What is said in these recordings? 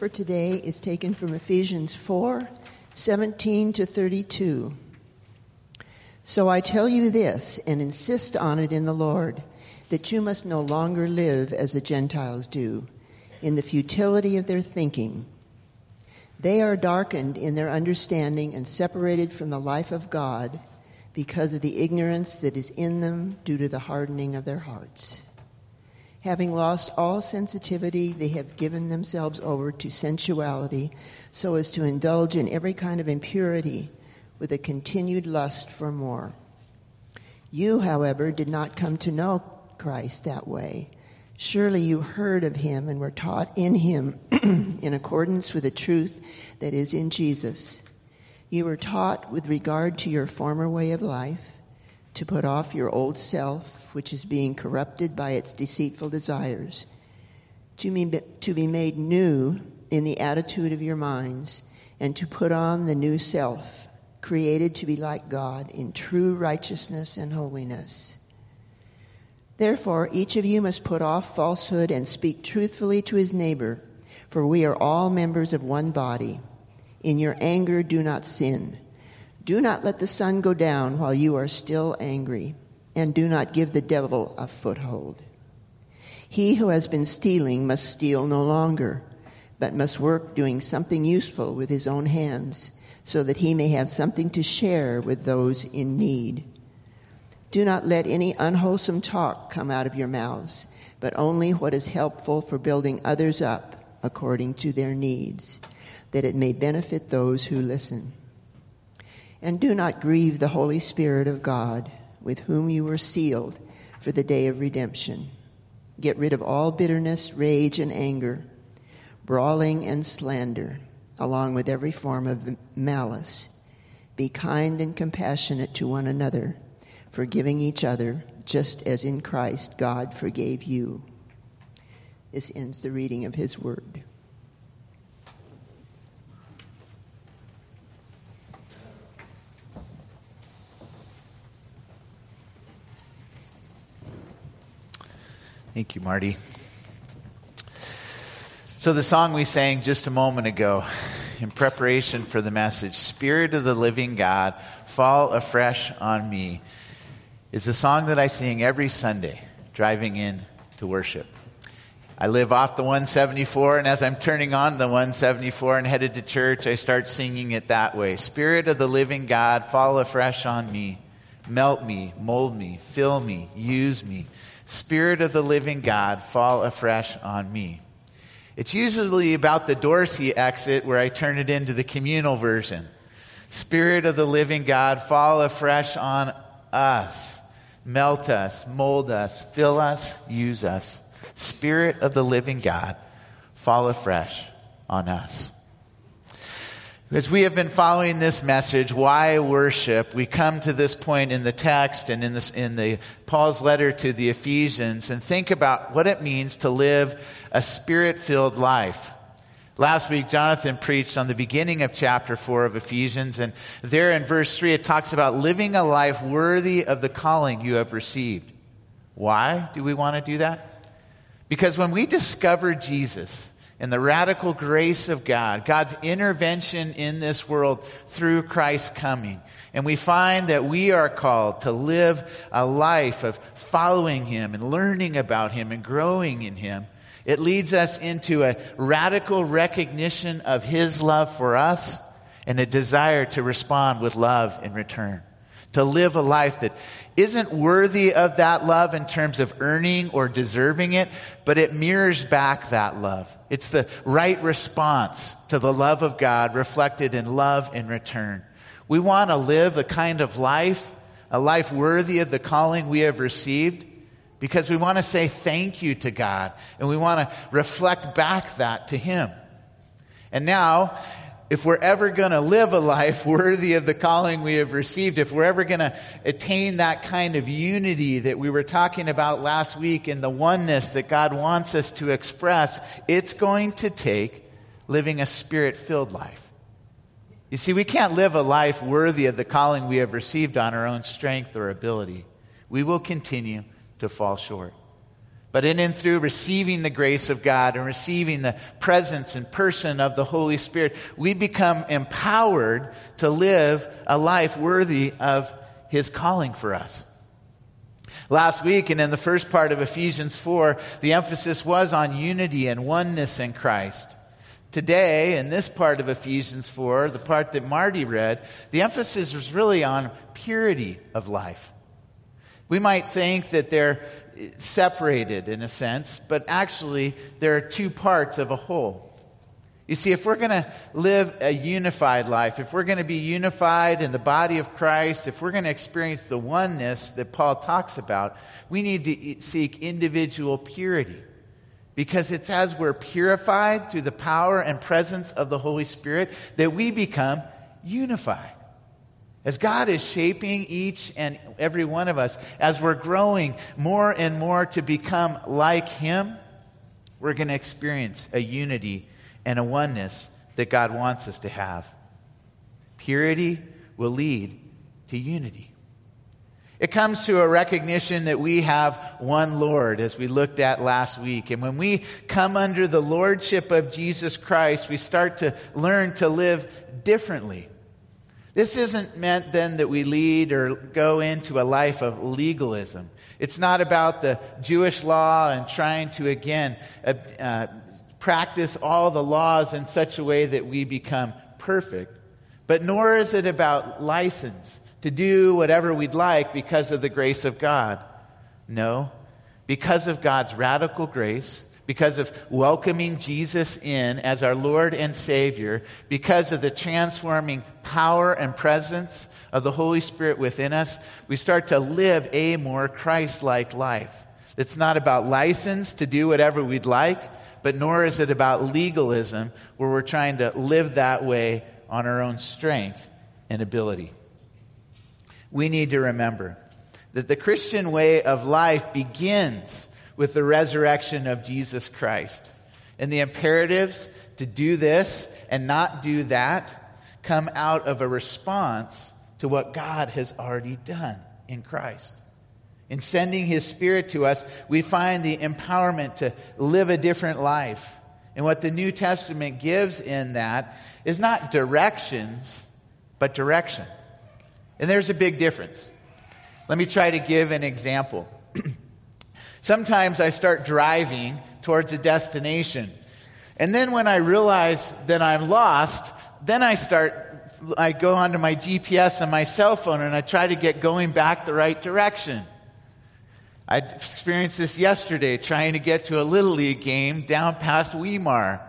for today is taken from Ephesians 4 17 to 32. So I tell you this and insist on it in the Lord that you must no longer live as the Gentiles do, in the futility of their thinking. They are darkened in their understanding and separated from the life of God because of the ignorance that is in them due to the hardening of their hearts. Having lost all sensitivity, they have given themselves over to sensuality so as to indulge in every kind of impurity with a continued lust for more. You, however, did not come to know Christ that way. Surely you heard of him and were taught in him in accordance with the truth that is in Jesus. You were taught with regard to your former way of life to put off your old self, which is being corrupted by its deceitful desires, to be, to be made new in the attitude of your minds, and to put on the new self, created to be like God in true righteousness and holiness. Therefore, each of you must put off falsehood and speak truthfully to his neighbor, for we are all members of one body. In your anger, do not sin. Do not let the sun go down while you are still angry, and do not give the devil a foothold. He who has been stealing must steal no longer, but must work doing something useful with his own hands, so that he may have something to share with those in need. Do not let any unwholesome talk come out of your mouths, but only what is helpful for building others up according to their needs, that it may benefit those who listen. And do not grieve the Holy Spirit of God, with whom you were sealed for the day of redemption. Get rid of all bitterness, rage, and anger, brawling and slander, along with every form of malice. Be kind and compassionate to one another, forgiving each other, just as in Christ God forgave you. This ends the reading of his word. Thank you, Marty. So, the song we sang just a moment ago in preparation for the message, Spirit of the Living God, Fall Afresh on Me, is a song that I sing every Sunday driving in to worship. I live off the 174, and as I'm turning on the 174 and headed to church, I start singing it that way Spirit of the living God, fall afresh on me. Melt me, mold me, fill me, use me. Spirit of the living God, fall afresh on me. It's usually about the Dorsey exit where I turn it into the communal version. Spirit of the living God, fall afresh on us. Melt us, mold us, fill us, use us. Spirit of the living God, fall afresh on us. As we have been following this message, why worship, we come to this point in the text and in, this, in the, Paul's letter to the Ephesians and think about what it means to live a spirit filled life. Last week, Jonathan preached on the beginning of chapter 4 of Ephesians, and there in verse 3, it talks about living a life worthy of the calling you have received. Why do we want to do that? Because when we discover Jesus, and the radical grace of God, God's intervention in this world through Christ's coming. And we find that we are called to live a life of following Him and learning about Him and growing in Him. It leads us into a radical recognition of His love for us and a desire to respond with love in return. To live a life that isn't worthy of that love in terms of earning or deserving it, but it mirrors back that love. It's the right response to the love of God reflected in love in return. We want to live a kind of life, a life worthy of the calling we have received, because we want to say thank you to God and we want to reflect back that to Him. And now, if we're ever going to live a life worthy of the calling we have received, if we're ever going to attain that kind of unity that we were talking about last week in the oneness that God wants us to express, it's going to take living a spirit filled life. You see, we can't live a life worthy of the calling we have received on our own strength or ability. We will continue to fall short. But in and through receiving the grace of God and receiving the presence and person of the Holy Spirit, we become empowered to live a life worthy of His calling for us. Last week and in the first part of Ephesians 4, the emphasis was on unity and oneness in Christ. Today, in this part of Ephesians 4, the part that Marty read, the emphasis was really on purity of life. We might think that they're separated in a sense, but actually there are two parts of a whole. You see, if we're going to live a unified life, if we're going to be unified in the body of Christ, if we're going to experience the oneness that Paul talks about, we need to seek individual purity. Because it's as we're purified through the power and presence of the Holy Spirit that we become unified. As God is shaping each and every one of us, as we're growing more and more to become like Him, we're going to experience a unity and a oneness that God wants us to have. Purity will lead to unity. It comes to a recognition that we have one Lord, as we looked at last week. And when we come under the lordship of Jesus Christ, we start to learn to live differently. This isn't meant then that we lead or go into a life of legalism. It's not about the Jewish law and trying to, again, uh, uh, practice all the laws in such a way that we become perfect. But nor is it about license to do whatever we'd like because of the grace of God. No, because of God's radical grace because of welcoming Jesus in as our Lord and Savior, because of the transforming power and presence of the Holy Spirit within us, we start to live a more Christ like life. It's not about license to do whatever we'd like, but nor is it about legalism where we're trying to live that way on our own strength and ability. We need to remember that the Christian way of life begins with the resurrection of Jesus Christ. And the imperatives to do this and not do that come out of a response to what God has already done in Christ. In sending His Spirit to us, we find the empowerment to live a different life. And what the New Testament gives in that is not directions, but direction. And there's a big difference. Let me try to give an example. Sometimes I start driving towards a destination. And then when I realize that I'm lost, then I start, I go onto my GPS on my cell phone and I try to get going back the right direction. I experienced this yesterday trying to get to a Little League game down past Weimar.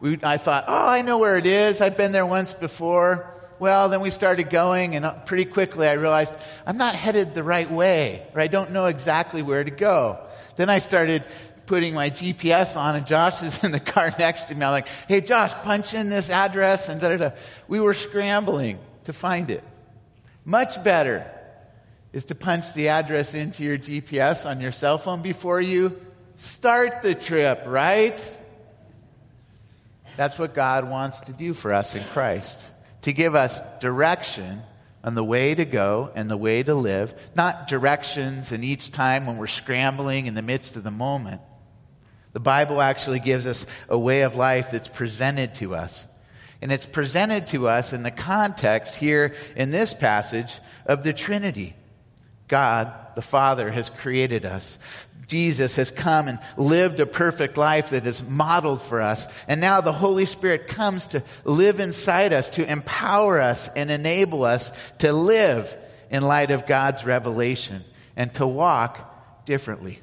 We, I thought, oh, I know where it is. I've been there once before. Well, then we started going, and uh, pretty quickly I realized I'm not headed the right way, or I don't know exactly where to go. Then I started putting my GPS on, and Josh is in the car next to me. I'm like, hey, Josh, punch in this address, and da da da. We were scrambling to find it. Much better is to punch the address into your GPS on your cell phone before you start the trip, right? That's what God wants to do for us in Christ to give us direction on the way to go and the way to live, not directions and each time when we're scrambling in the midst of the moment. The Bible actually gives us a way of life that's presented to us. And it's presented to us in the context here in this passage of the Trinity. God, the Father, has created us. Jesus has come and lived a perfect life that is modeled for us. And now the Holy Spirit comes to live inside us, to empower us and enable us to live in light of God's revelation and to walk differently.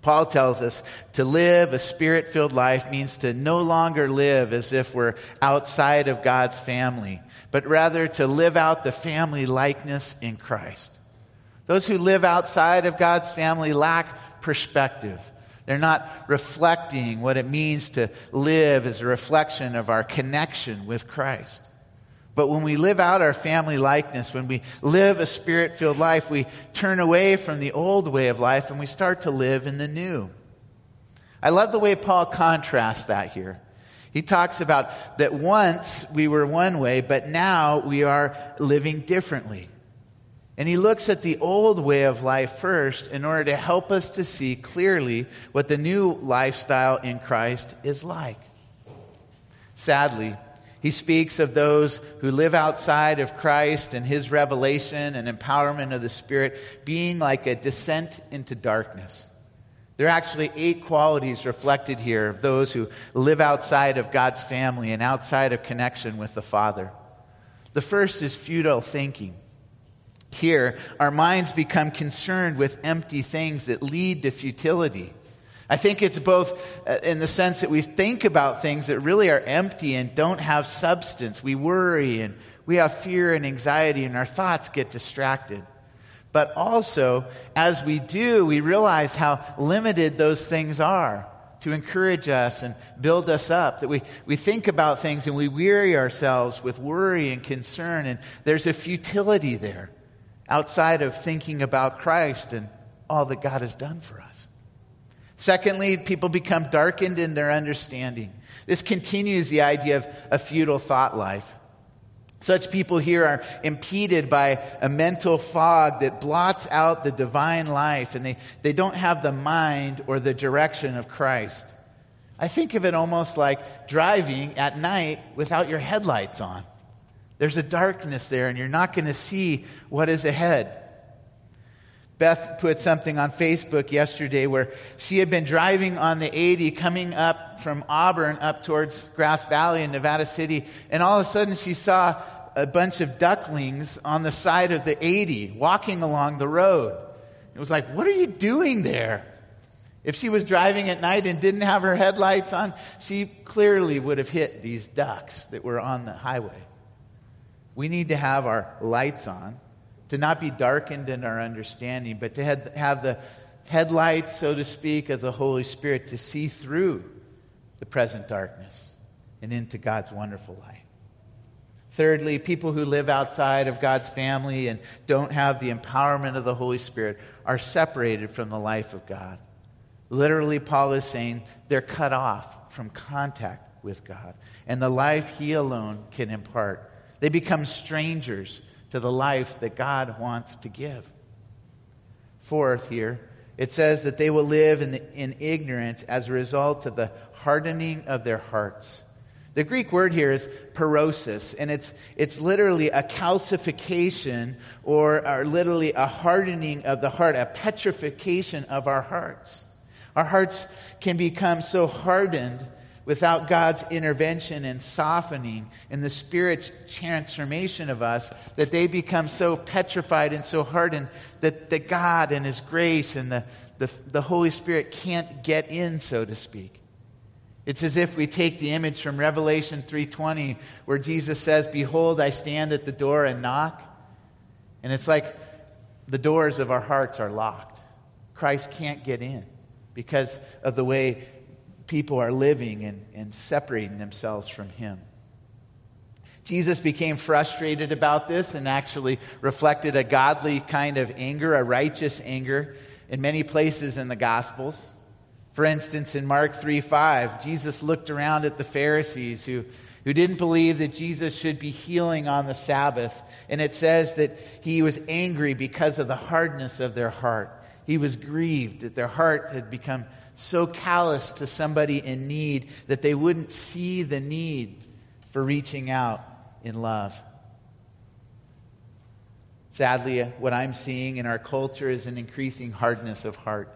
Paul tells us to live a spirit filled life means to no longer live as if we're outside of God's family, but rather to live out the family likeness in Christ. Those who live outside of God's family lack perspective. They're not reflecting what it means to live as a reflection of our connection with Christ. But when we live out our family likeness, when we live a spirit filled life, we turn away from the old way of life and we start to live in the new. I love the way Paul contrasts that here. He talks about that once we were one way, but now we are living differently. And he looks at the old way of life first in order to help us to see clearly what the new lifestyle in Christ is like. Sadly, he speaks of those who live outside of Christ and his revelation and empowerment of the Spirit being like a descent into darkness. There are actually eight qualities reflected here of those who live outside of God's family and outside of connection with the Father. The first is futile thinking. Here, our minds become concerned with empty things that lead to futility. I think it's both uh, in the sense that we think about things that really are empty and don't have substance. We worry and we have fear and anxiety, and our thoughts get distracted. But also, as we do, we realize how limited those things are to encourage us and build us up. That we, we think about things and we weary ourselves with worry and concern, and there's a futility there outside of thinking about Christ and all that God has done for us. Secondly, people become darkened in their understanding. This continues the idea of a futile thought life. Such people here are impeded by a mental fog that blots out the divine life, and they, they don't have the mind or the direction of Christ. I think of it almost like driving at night without your headlights on. There's a darkness there, and you're not going to see what is ahead. Beth put something on Facebook yesterday where she had been driving on the 80 coming up from Auburn up towards Grass Valley in Nevada City, and all of a sudden she saw a bunch of ducklings on the side of the 80 walking along the road. It was like, what are you doing there? If she was driving at night and didn't have her headlights on, she clearly would have hit these ducks that were on the highway. We need to have our lights on, to not be darkened in our understanding, but to have the headlights, so to speak, of the Holy Spirit to see through the present darkness and into God's wonderful light. Thirdly, people who live outside of God's family and don't have the empowerment of the Holy Spirit are separated from the life of God. Literally, Paul is saying they're cut off from contact with God and the life He alone can impart. They become strangers to the life that God wants to give. Fourth, here, it says that they will live in, the, in ignorance as a result of the hardening of their hearts. The Greek word here is parosis, and it's, it's literally a calcification or, or literally a hardening of the heart, a petrification of our hearts. Our hearts can become so hardened without God's intervention and softening and the Spirit's transformation of us, that they become so petrified and so hardened that, that God and His grace and the, the, the Holy Spirit can't get in, so to speak. It's as if we take the image from Revelation 3:20 where Jesus says, "Behold, I stand at the door and knock." And it's like the doors of our hearts are locked. Christ can't get in because of the way people are living and, and separating themselves from him. Jesus became frustrated about this and actually reflected a godly kind of anger, a righteous anger, in many places in the Gospels. For instance, in Mark 3 5, Jesus looked around at the Pharisees who, who didn't believe that Jesus should be healing on the Sabbath. And it says that he was angry because of the hardness of their heart. He was grieved that their heart had become so callous to somebody in need that they wouldn't see the need for reaching out in love. Sadly, what I'm seeing in our culture is an increasing hardness of heart.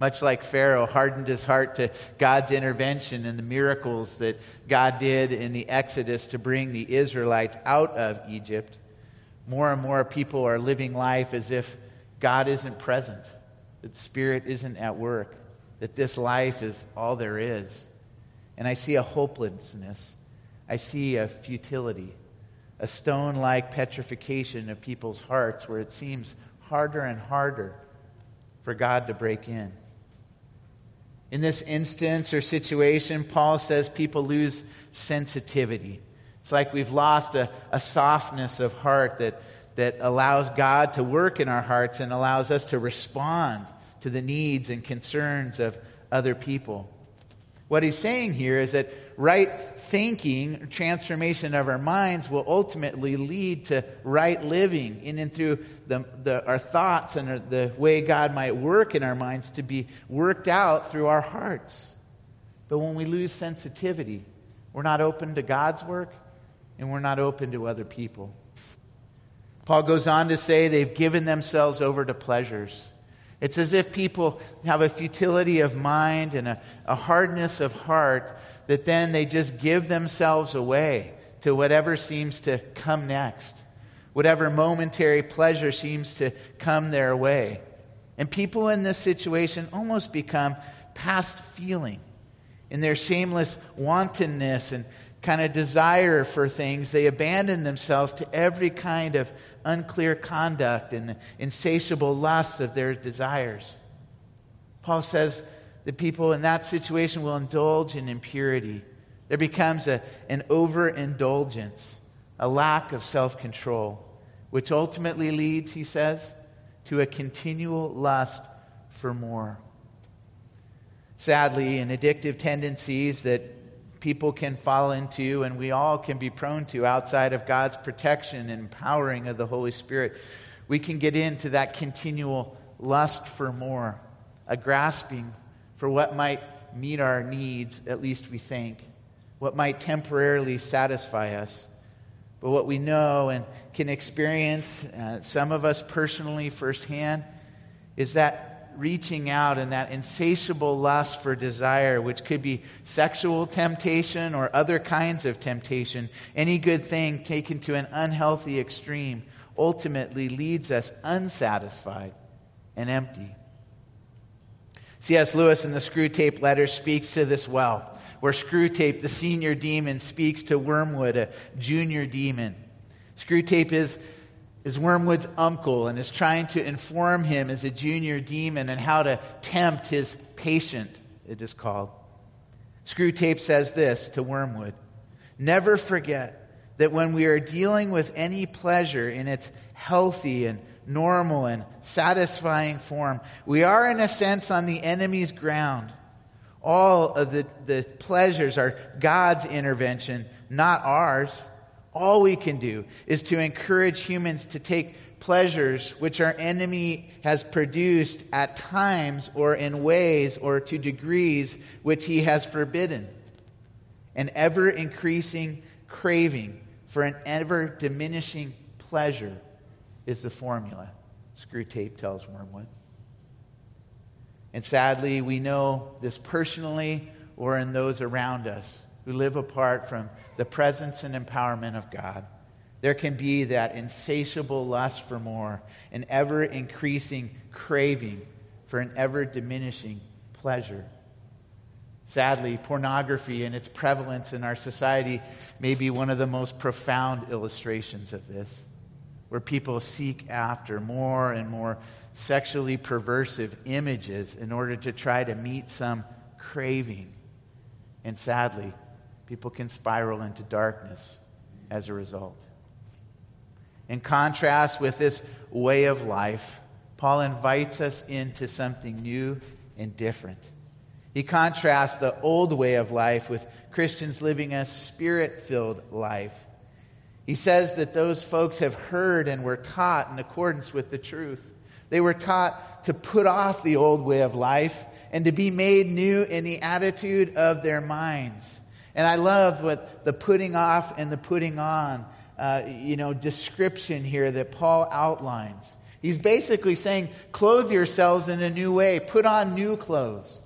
Much like Pharaoh hardened his heart to God's intervention and the miracles that God did in the Exodus to bring the Israelites out of Egypt, more and more people are living life as if God isn't present, that Spirit isn't at work that this life is all there is. And I see a hopelessness. I see a futility, a stone like petrification of people's hearts where it seems harder and harder for God to break in. In this instance or situation, Paul says people lose sensitivity. It's like we've lost a, a softness of heart that, that allows God to work in our hearts and allows us to respond to the needs and concerns of other people. What he's saying here is that right thinking, transformation of our minds, will ultimately lead to right living in and through the, the, our thoughts and the way God might work in our minds to be worked out through our hearts. But when we lose sensitivity, we're not open to God's work and we're not open to other people. Paul goes on to say they've given themselves over to pleasures. It's as if people have a futility of mind and a, a hardness of heart that then they just give themselves away to whatever seems to come next, whatever momentary pleasure seems to come their way. And people in this situation almost become past feeling in their shameless wantonness and kind of desire for things, they abandon themselves to every kind of unclear conduct and the insatiable lust of their desires. Paul says that people in that situation will indulge in impurity. There becomes a, an overindulgence, a lack of self control, which ultimately leads, he says, to a continual lust for more. Sadly, in addictive tendencies that people can fall into and we all can be prone to outside of God's protection and empowering of the Holy Spirit, we can get into that continual lust for more, a grasping for what might meet our needs, at least we think, what might temporarily satisfy us. But what we know and can experience, uh, some of us personally firsthand, is that reaching out and that insatiable lust for desire, which could be sexual temptation or other kinds of temptation, any good thing taken to an unhealthy extreme, ultimately leads us unsatisfied and empty. C.S. Lewis in the Screwtape Letter speaks to this well, where Screwtape, the senior demon, speaks to Wormwood, a junior demon. Screwtape is is Wormwood's uncle and is trying to inform him as a junior demon and how to tempt his patient, it is called. Screwtape says this to Wormwood Never forget that when we are dealing with any pleasure in its healthy and normal and satisfying form, we are, in a sense, on the enemy's ground. All of the, the pleasures are God's intervention, not ours. All we can do is to encourage humans to take pleasures which our enemy has produced at times or in ways or to degrees which he has forbidden. An ever increasing craving for an ever diminishing pleasure is the formula, Screwtape tells Wormwood. And sadly, we know this personally or in those around us who live apart from the presence and empowerment of God. There can be that insatiable lust for more, an ever increasing craving for an ever diminishing pleasure. Sadly, pornography and its prevalence in our society may be one of the most profound illustrations of this, where people seek after more and more sexually perversive images in order to try to meet some craving. And sadly, people can spiral into darkness as a result. In contrast with this way of life, Paul invites us into something new and different. He contrasts the old way of life with Christians living a spirit filled life. He says that those folks have heard and were taught in accordance with the truth. They were taught to put off the old way of life and to be made new in the attitude of their minds. And I love what the putting off and the putting on, uh, you know, description here that Paul outlines. He's basically saying, clothe yourselves in a new way, put on new clothes.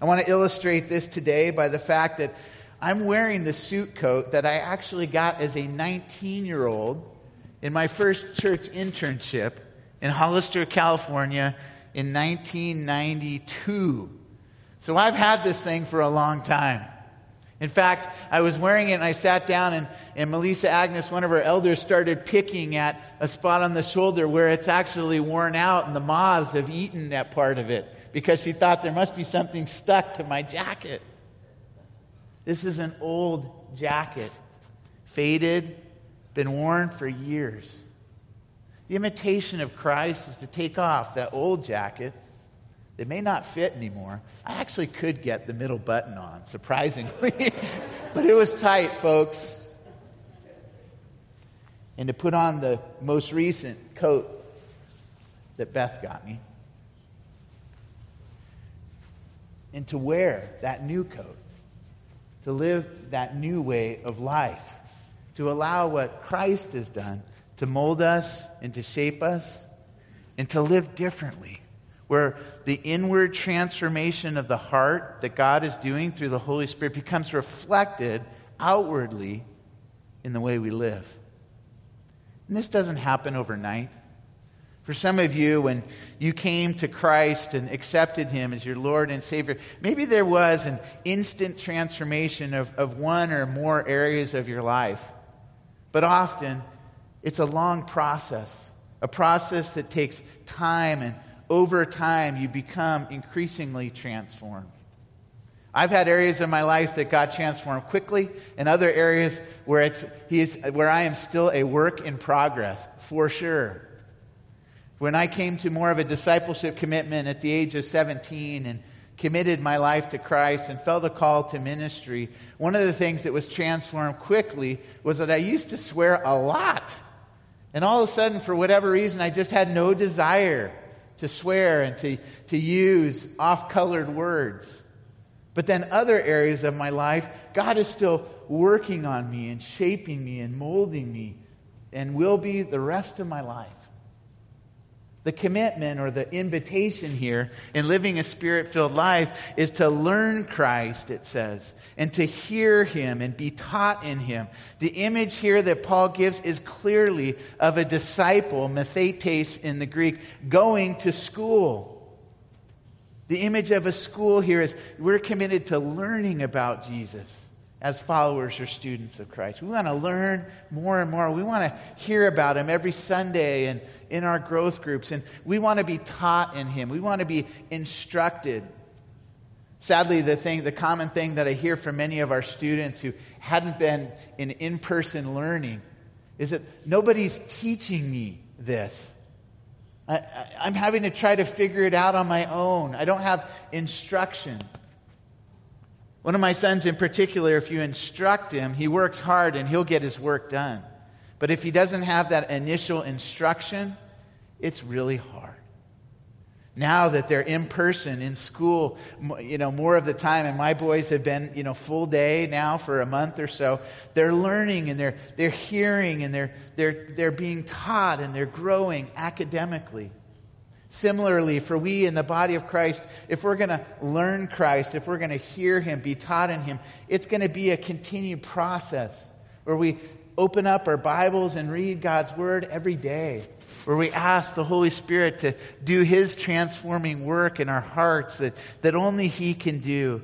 I want to illustrate this today by the fact that I'm wearing the suit coat that I actually got as a 19 year old in my first church internship in Hollister, California in 1992. So I've had this thing for a long time. In fact, I was wearing it and I sat down, and, and Melissa Agnes, one of our elders, started picking at a spot on the shoulder where it's actually worn out and the moths have eaten that part of it because she thought there must be something stuck to my jacket. This is an old jacket, faded, been worn for years. The imitation of Christ is to take off that old jacket They may not fit anymore. I actually could get the middle button on, surprisingly. but it was tight, folks. And to put on the most recent coat that Beth got me. And to wear that new coat. To live that new way of life. To allow what Christ has done to mold us and to shape us and to live differently where the inward transformation of the heart that God is doing through the Holy Spirit becomes reflected outwardly in the way we live. And this doesn't happen overnight. For some of you, when you came to Christ and accepted Him as your Lord and Savior, maybe there was an instant transformation of, of one or more areas of your life. But often, it's a long process, a process that takes time and over time, you become increasingly transformed. I've had areas in my life that God transformed quickly, and other areas where, it's, he is, where I am still a work in progress, for sure. When I came to more of a discipleship commitment at the age of 17 and committed my life to Christ and felt a call to ministry, one of the things that was transformed quickly was that I used to swear a lot. And all of a sudden, for whatever reason, I just had no desire to swear and to, to use off colored words. But then, other areas of my life, God is still working on me and shaping me and molding me and will be the rest of my life. The commitment or the invitation here in living a spirit filled life is to learn Christ, it says, and to hear him and be taught in him. The image here that Paul gives is clearly of a disciple, mathetes in the Greek, going to school. The image of a school here is we're committed to learning about Jesus as followers or students of Christ. We want to learn more and more. We want to hear about Him every Sunday and in our growth groups. And we want to be taught in Him. We want to be instructed. Sadly, the thing, the common thing that I hear from many of our students who hadn't been in in person learning is that nobody's teaching me this. I, am having to try to figure it out on my own. I don't have instruction. One of my sons, in particular, if you instruct him, he works hard and he'll get his work done. But if he doesn't have that initial instruction, it's really hard. Now that they're in person in school, you know, more of the time, and my boys have been, you know, full day now for a month or so, they're learning and they're, they're hearing and they're, they're, they're being taught and they're growing academically. Similarly, for we in the body of Christ, if we're going to learn Christ, if we're going to hear Him, be taught in Him, it's going to be a continued process where we open up our Bibles and read God's Word every day, where we ask the Holy Spirit to do His transforming work in our hearts that, that only He can do.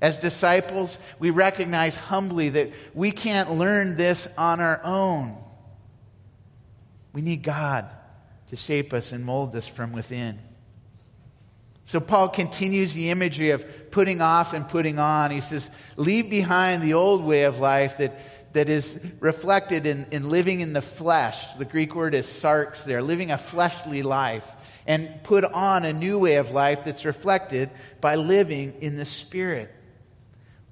As disciples, we recognize humbly that we can't learn this on our own. We need God to shape us and mold us from within. So Paul continues the imagery of putting off and putting on. He says, Leave behind the old way of life that, that is reflected in, in living in the flesh. The Greek word is sarx there, living a fleshly life. And put on a new way of life that's reflected by living in the Spirit.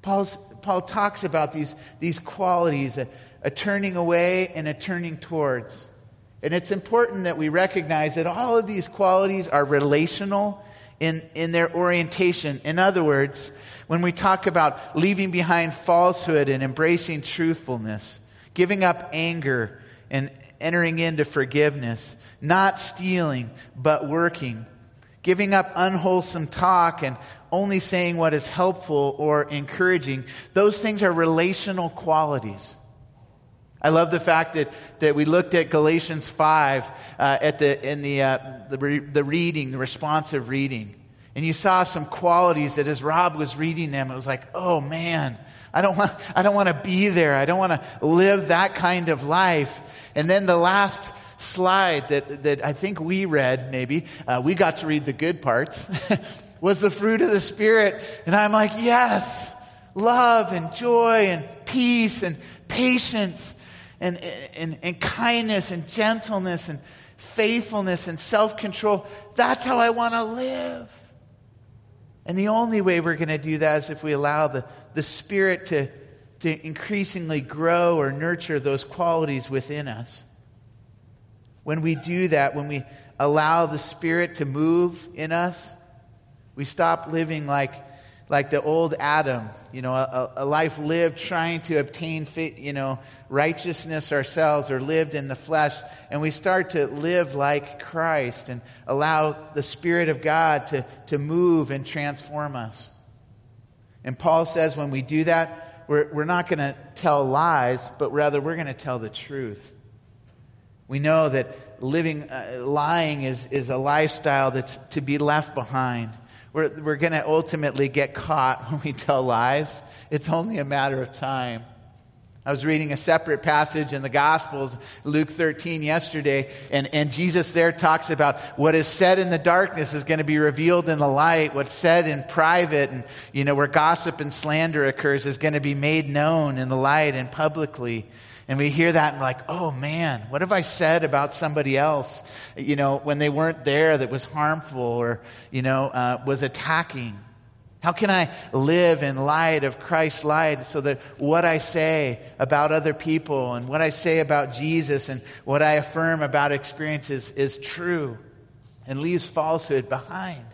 Paul's, Paul talks about these, these qualities a, a turning away and a turning towards. And it's important that we recognize that all of these qualities are relational in, in their orientation. In other words, when we talk about leaving behind falsehood and embracing truthfulness, giving up anger and entering into forgiveness, not stealing, but working, giving up unwholesome talk and only saying what is helpful or encouraging, those things are relational qualities. I love the fact that, that we looked at Galatians 5 uh, at the, in the, uh, the, re, the reading, the responsive reading. And you saw some qualities that as Rob was reading them, it was like, oh man, I don't want, I don't want to be there. I don't want to live that kind of life. And then the last slide that, that I think we read, maybe, uh, we got to read the good parts, was the fruit of the Spirit. And I'm like, yes, love and joy and peace and patience and, and, and kindness and gentleness and faithfulness and self control. That's how I want to live. And the only way we're going to do that is if we allow the, the Spirit to, to increasingly grow or nurture those qualities within us. When we do that, when we allow the Spirit to move in us, we stop living like, like the old Adam, you know, a, a life lived trying to obtain, you know, righteousness ourselves or lived in the flesh. And we start to live like Christ and allow the Spirit of God to, to move and transform us. And Paul says when we do that, we're, we're not going to tell lies, but rather we're going to tell the truth. We know that living, uh, lying is, is a lifestyle that's to be left behind. We're, we're going to ultimately get caught when we tell lies. It's only a matter of time. I was reading a separate passage in the Gospels, Luke 13, yesterday, and, and Jesus there talks about what is said in the darkness is going to be revealed in the light. What's said in private and, you know, where gossip and slander occurs is going to be made known in the light and publicly. And we hear that and we're like, oh man, what have I said about somebody else, you know, when they weren't there that was harmful or, you know, uh, was attacking? How can I live in light of Christ's light so that what I say about other people and what I say about Jesus and what I affirm about experiences is true and leaves falsehood behind?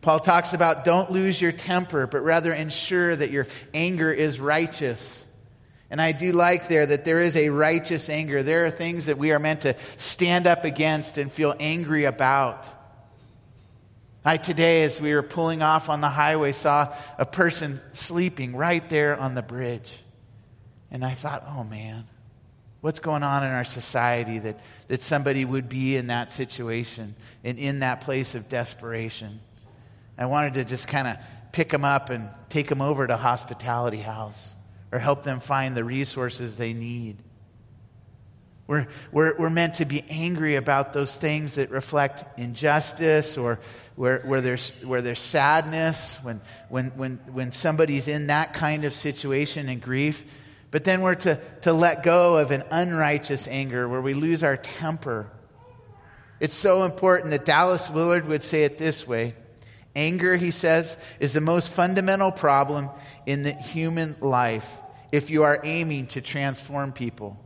Paul talks about don't lose your temper, but rather ensure that your anger is righteous. And I do like there that there is a righteous anger. There are things that we are meant to stand up against and feel angry about. I today, as we were pulling off on the highway, saw a person sleeping right there on the bridge. And I thought, oh man, what's going on in our society that, that somebody would be in that situation and in that place of desperation? I wanted to just kind of pick them up and take them over to Hospitality House or help them find the resources they need. We're, we're, we're meant to be angry about those things that reflect injustice or where, where, there's, where there's sadness, when, when, when, when somebody's in that kind of situation and grief. But then we're to, to let go of an unrighteous anger where we lose our temper. It's so important that Dallas Willard would say it this way Anger, he says, is the most fundamental problem in the human life if you are aiming to transform people.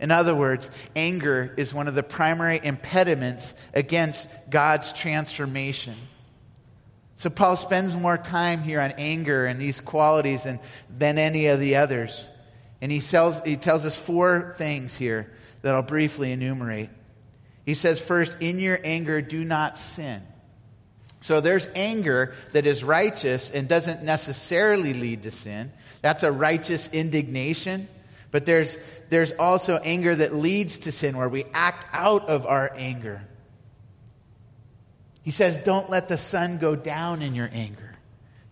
In other words, anger is one of the primary impediments against God's transformation. So Paul spends more time here on anger and these qualities than, than any of the others. And he, tells, he tells us four things here that I'll briefly enumerate. He says, first, in your anger, do not sin. So there's anger that is righteous and doesn't necessarily lead to sin. That's a righteous indignation. But there's, there's also anger that leads to sin, where we act out of our anger. He says, Don't let the sun go down in your anger.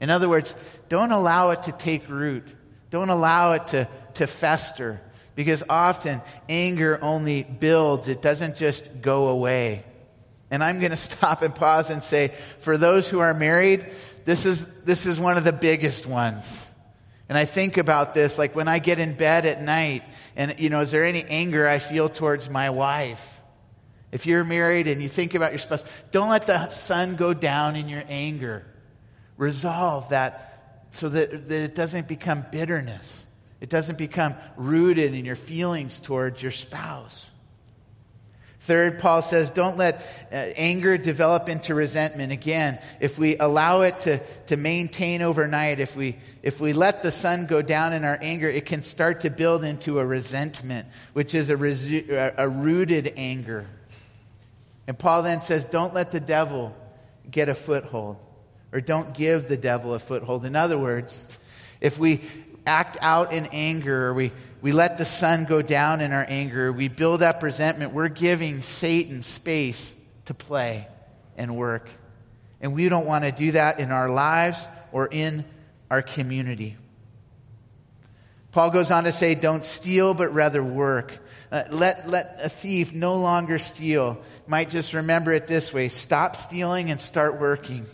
In other words, don't allow it to take root, don't allow it to, to fester, because often anger only builds, it doesn't just go away. And I'm going to stop and pause and say, for those who are married, this is, this is one of the biggest ones. And I think about this, like when I get in bed at night, and, you know, is there any anger I feel towards my wife? If you're married and you think about your spouse, don't let the sun go down in your anger. Resolve that so that, that it doesn't become bitterness. It doesn't become rooted in your feelings towards your spouse. Third, Paul says, don't let uh, anger develop into resentment. Again, if we allow it to, to maintain overnight, if we, if we let the sun go down in our anger, it can start to build into a resentment, which is a, resu- a rooted anger. And Paul then says, don't let the devil get a foothold, or don't give the devil a foothold. In other words, if we act out in anger, or we we let the sun go down in our anger, we build up resentment, we're giving Satan space to play and work. And we don't want to do that in our lives or in our community. Paul goes on to say, Don't steal, but rather work. Uh, let, let a thief no longer steal. Might just remember it this way stop stealing and start working.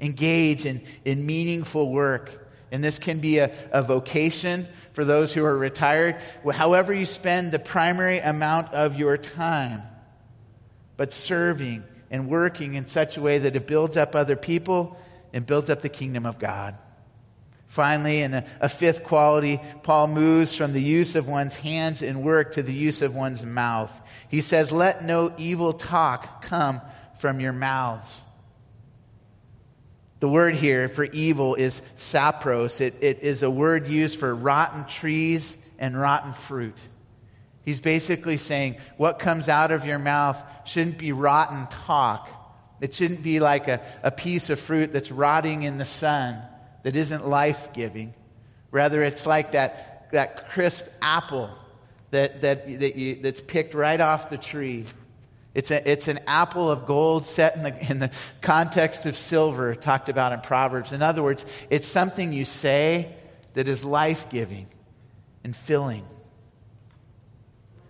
Engage in, in meaningful work. And this can be a, a vocation for those who are retired, however you spend the primary amount of your time, but serving, and working in such a way that it builds up other people and builds up the kingdom of God. Finally, in a, a, fifth quality, Paul moves from the use of one's hands in work to the use of one's mouth. He says, Let no evil talk come from your mouths. The word here for evil is sapros. It, it is a word used for rotten trees and rotten fruit. He's basically saying what comes out of your mouth shouldn't be rotten talk. It shouldn't be like a, a piece of fruit that's rotting in the sun that isn't life giving. Rather, it's like that, that crisp apple that, that, that you, that's picked right off the tree. It's, a, it's an apple of gold set in the, in the context of silver, talked about in Proverbs. In other words, it's something you say that is life giving and filling.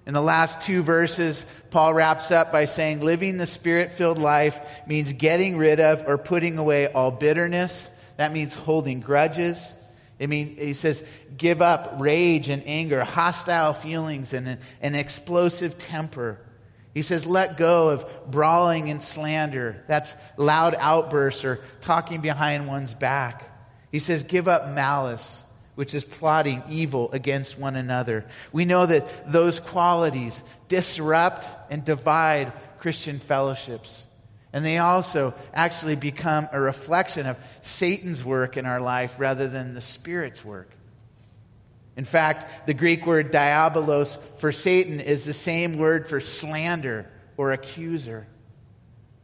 In the last two verses, Paul wraps up by saying, Living the spirit filled life means getting rid of or putting away all bitterness, that means holding grudges. It means, he says, give up rage and anger, hostile feelings, and an explosive temper. He says, let go of brawling and slander. That's loud outbursts or talking behind one's back. He says, give up malice, which is plotting evil against one another. We know that those qualities disrupt and divide Christian fellowships. And they also actually become a reflection of Satan's work in our life rather than the Spirit's work. In fact, the Greek word diabolos for Satan is the same word for slander or accuser.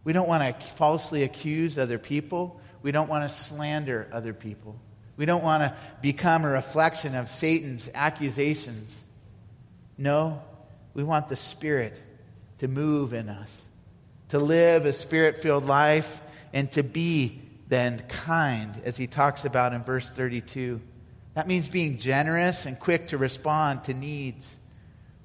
We don't want to falsely accuse other people. We don't want to slander other people. We don't want to become a reflection of Satan's accusations. No, we want the Spirit to move in us to live a spirit filled life, and to be then kind, as he talks about in verse 32. That means being generous and quick to respond to needs.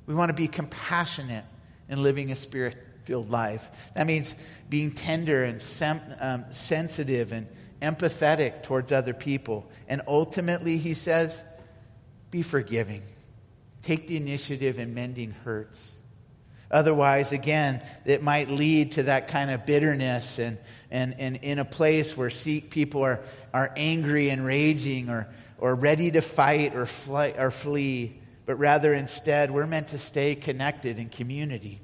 We want to be compassionate in living a spirit filled life. That means being tender and sem- um, sensitive and empathetic towards other people. And ultimately, he says, be forgiving. Take the initiative in mending hurts. Otherwise, again, it might lead to that kind of bitterness and, and, and in a place where people are, are angry and raging or, or ready to fight or, fly, or flee, but rather instead, we're meant to stay connected in community,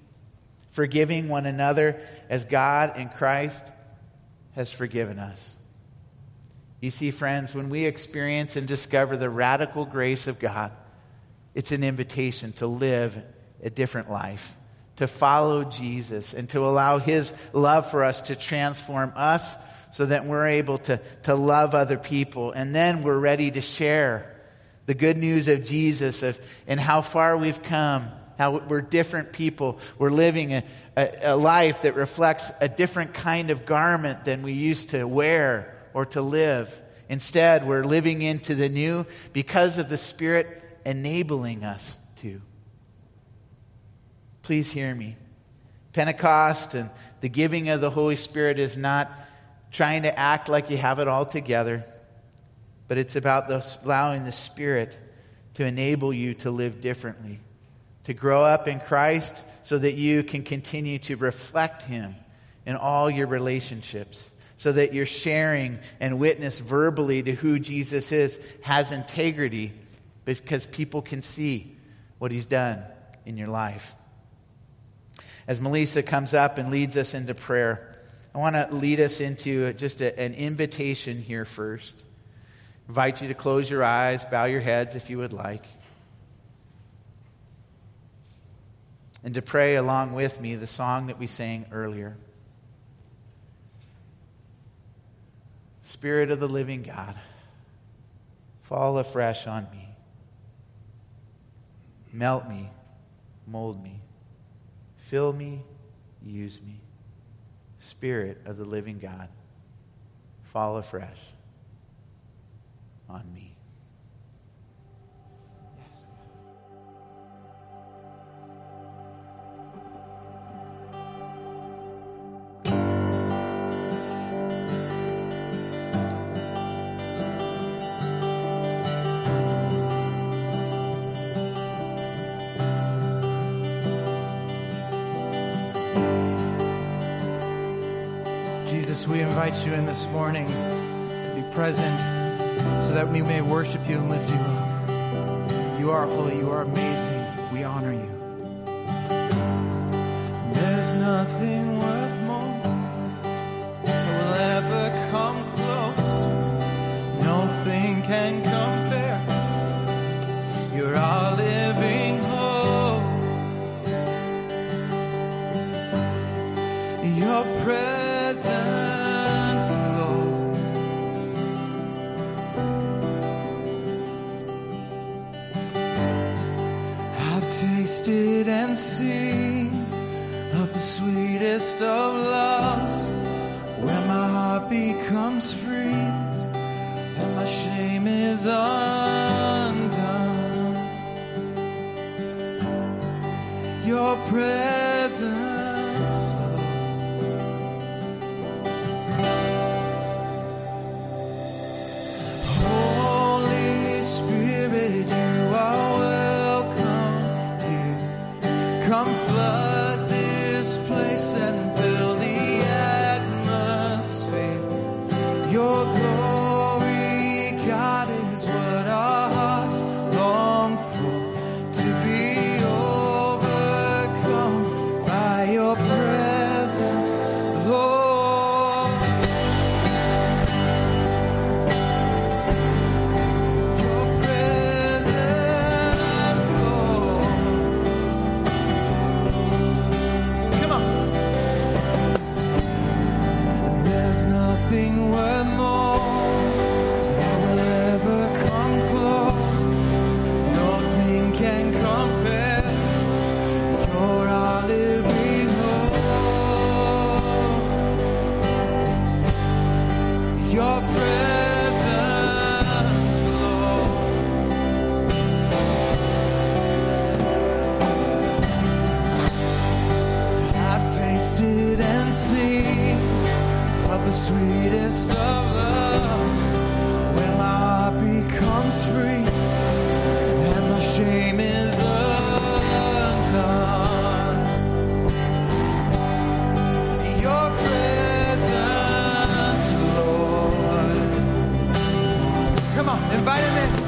forgiving one another as God in Christ has forgiven us. You see, friends, when we experience and discover the radical grace of God, it's an invitation to live a different life to follow Jesus and to allow His love for us to transform us so that we're able to, to love other people. And then we're ready to share the good news of Jesus of, and how far we've come, how we're different people. We're living a, a, a life that reflects a different kind of garment than we used to wear or to live. Instead, we're living into the new because of the Spirit enabling us to. Please hear me. Pentecost and the giving of the Holy Spirit is not trying to act like you have it all together, but it's about allowing the Spirit to enable you to live differently, to grow up in Christ so that you can continue to reflect Him in all your relationships, so that your sharing and witness verbally to who Jesus is has integrity because people can see what He's done in your life. As Melissa comes up and leads us into prayer, I want to lead us into just a, an invitation here first. Invite you to close your eyes, bow your heads if you would like, and to pray along with me the song that we sang earlier. Spirit of the living God, fall afresh on me. Melt me, mold me. Fill me, use me. Spirit of the living God, fall afresh on me. invite you in this morning to be present so that we may worship you and lift you up. You are holy, you are amazing. We honor you. There's nothing midst of vai.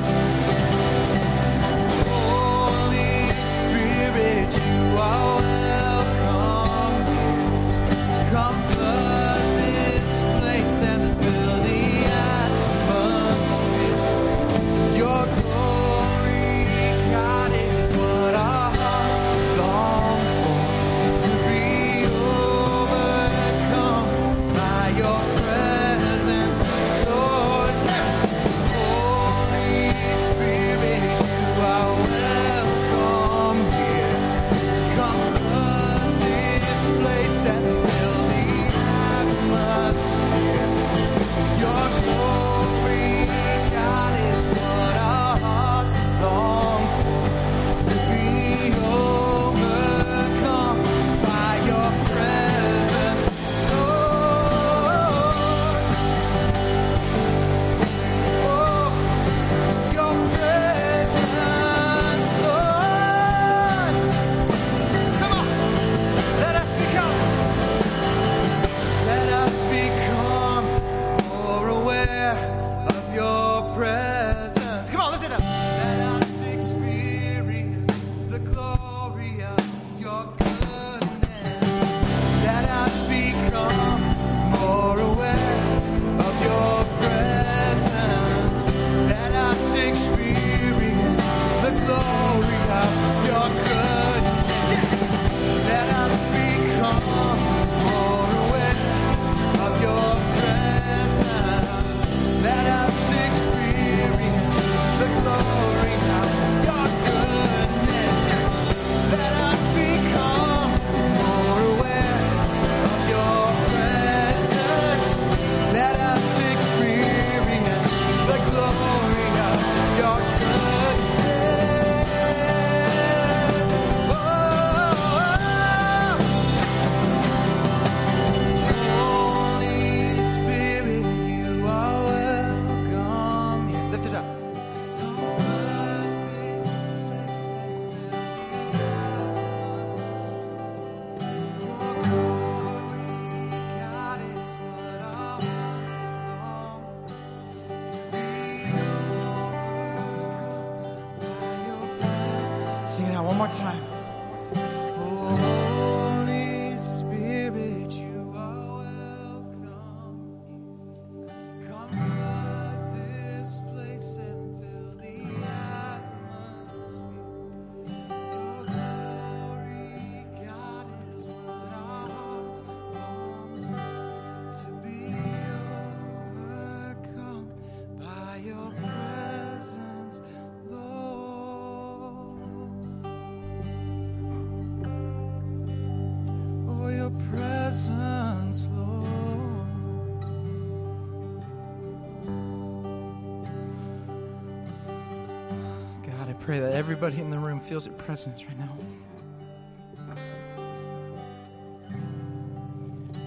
Pray that everybody in the room feels your presence right now.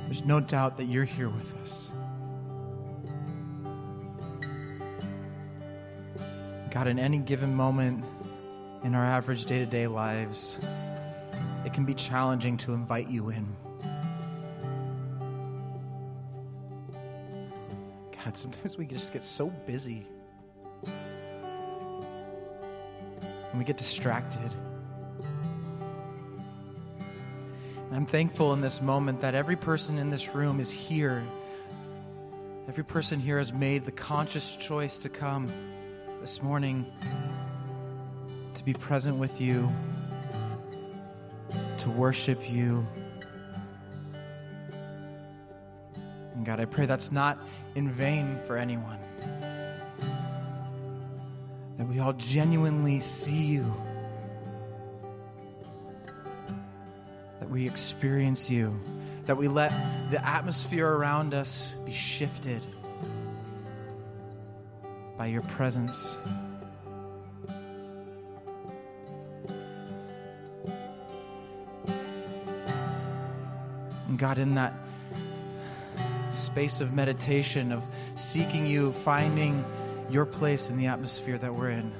There's no doubt that you're here with us. God, in any given moment in our average day to day lives, it can be challenging to invite you in. God, sometimes we just get so busy we get distracted. And I'm thankful in this moment that every person in this room is here. Every person here has made the conscious choice to come this morning to be present with you, to worship you. And God, I pray that's not in vain for anyone. All genuinely see you. That we experience you. That we let the atmosphere around us be shifted by your presence. And God, in that space of meditation, of seeking you, finding your place in the atmosphere that we're in,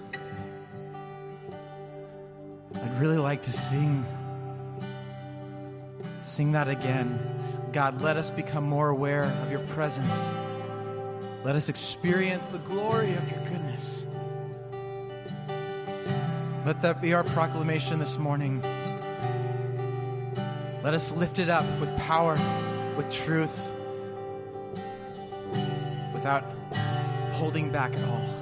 I'd really like to sing. Sing that again. God, let us become more aware of your presence. Let us experience the glory of your goodness. Let that be our proclamation this morning. Let us lift it up with power, with truth, without holding back at all.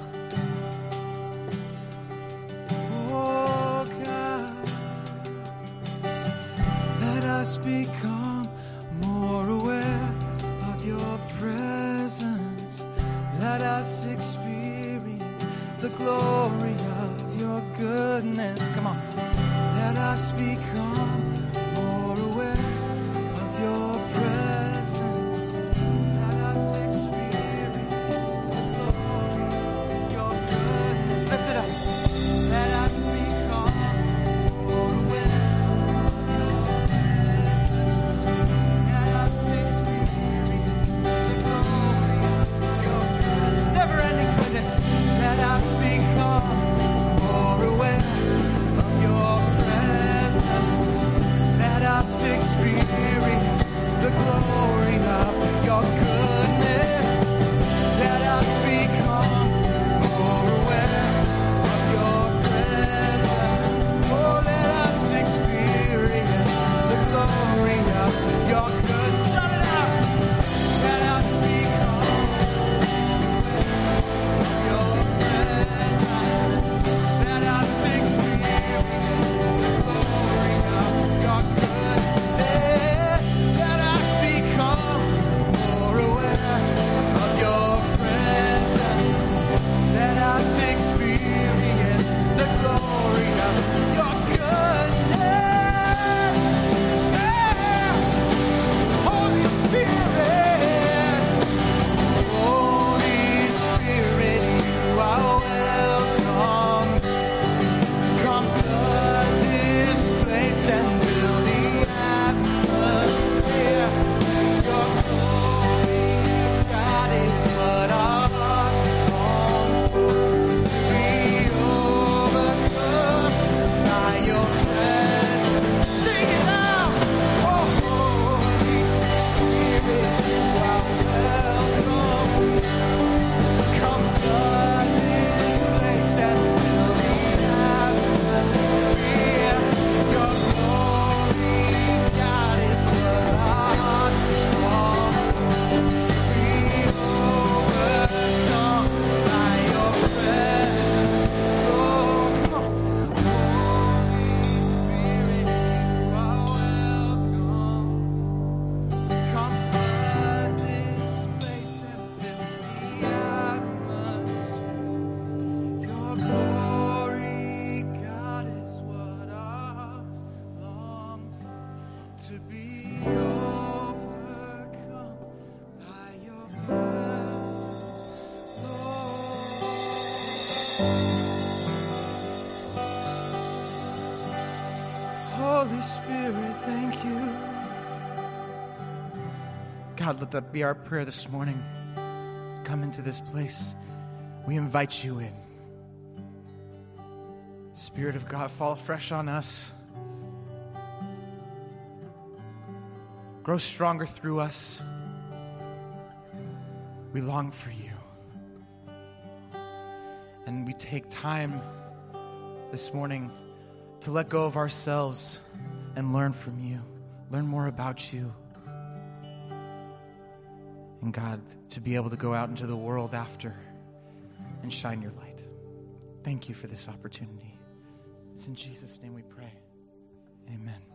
God, let that be our prayer this morning. Come into this place. We invite you in. Spirit of God, fall fresh on us. Grow stronger through us. We long for you. And we take time this morning to let go of ourselves and learn from you, learn more about you. And God, to be able to go out into the world after and shine your light. Thank you for this opportunity. It's in Jesus' name we pray. Amen.